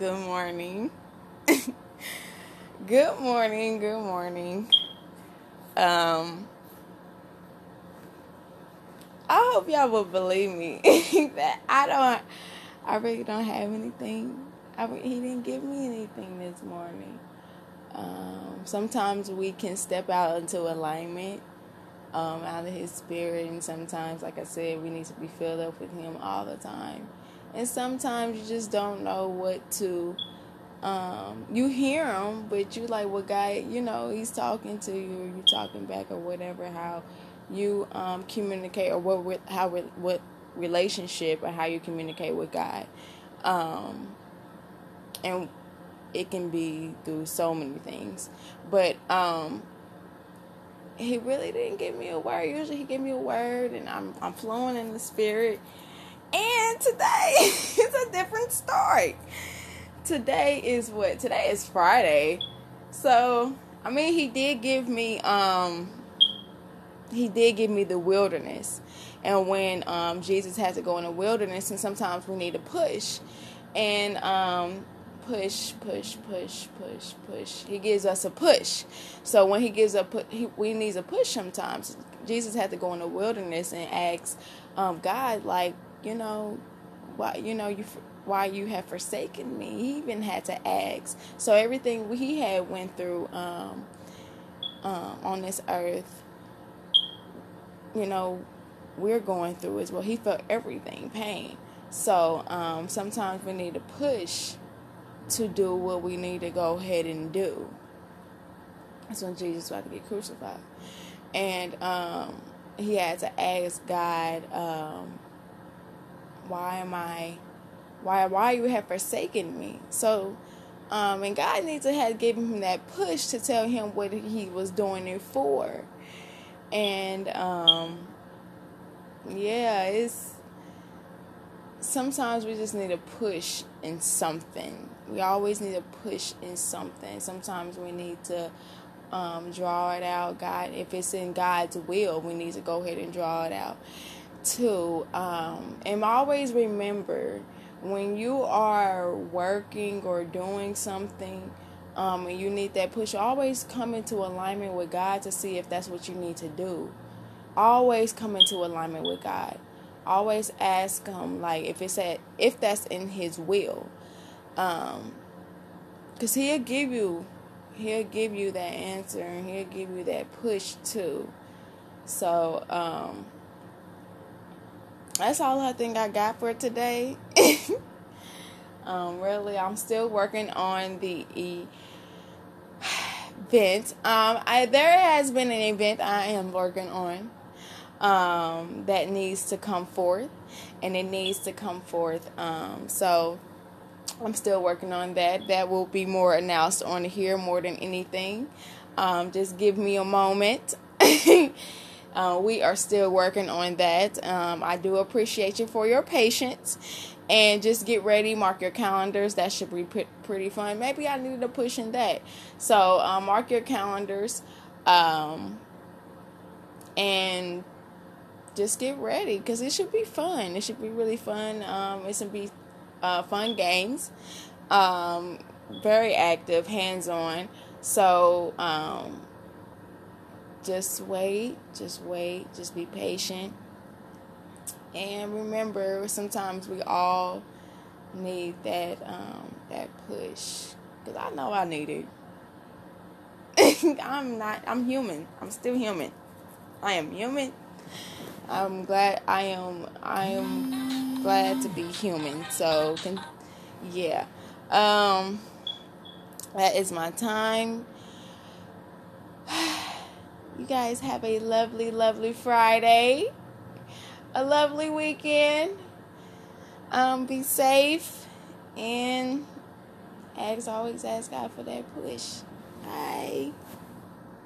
Good morning. good morning. Good morning. Um, I hope y'all will believe me that I don't. I really don't have anything. I he didn't give me anything this morning. Um, sometimes we can step out into alignment um, out of His Spirit, and sometimes, like I said, we need to be filled up with Him all the time and sometimes you just don't know what to um, you hear him but you like what guy you know he's talking to you. Or you talking back or whatever how you um, communicate or what how what relationship or how you communicate with God. Um, and it can be through so many things. But um, he really didn't give me a word. Usually he gave me a word and I'm I'm flowing in the spirit and today is a different story. Today is what? Today is Friday. So, I mean, he did give me um he did give me the wilderness. And when um Jesus had to go in the wilderness and sometimes we need to push and um push, push, push, push, push. He gives us a push. So when he gives a put, he, we need a push sometimes. Jesus had to go in the wilderness and ask um, God, like, you know, why you know you why you have forsaken me. He even had to ask. So everything he had went through um, um, on this earth, you know, we're going through as well. He felt everything, pain. So um, sometimes we need to push to do what we need to go ahead and do. That's when Jesus was about to get crucified, and um, he had to ask God um, why am I why why you have forsaken me? So um, and God needs to have given him that push to tell him what he was doing it for. And um, yeah, it's sometimes we just need a push in something. We always need a push in something. Sometimes we need to um, draw it out. God, if it's in God's will, we need to go ahead and draw it out too. Um, and always remember when you are working or doing something um, and you need that push, always come into alignment with God to see if that's what you need to do. Always come into alignment with God. Always ask Him, like if it's at if that's in His will, um, because He'll give you, He'll give you that answer and He'll give you that push too. So, um, that's all I think I got for today. um, really, I'm still working on the e- event. Um, I there has been an event I am working on um, that needs to come forth, and it needs to come forth. Um, so I'm still working on that. That will be more announced on here more than anything. Um, just give me a moment. Uh, we are still working on that. Um, I do appreciate you for your patience. And just get ready, mark your calendars. That should be pretty fun. Maybe I needed a push in that. So uh, mark your calendars. Um, and just get ready because it should be fun. It should be really fun. Um, it should be uh, fun games. Um, very active, hands on. So, um, just wait, just wait, just be patient. And remember, sometimes we all need that um, that push. Cause I know I need it. I'm not. I'm human. I'm still human. I am human. I'm glad. I am. I am glad to be human. So, can, yeah. Um, that is my time. You guys have a lovely, lovely Friday, a lovely weekend. Um, be safe and as always, ask God for that push. Bye.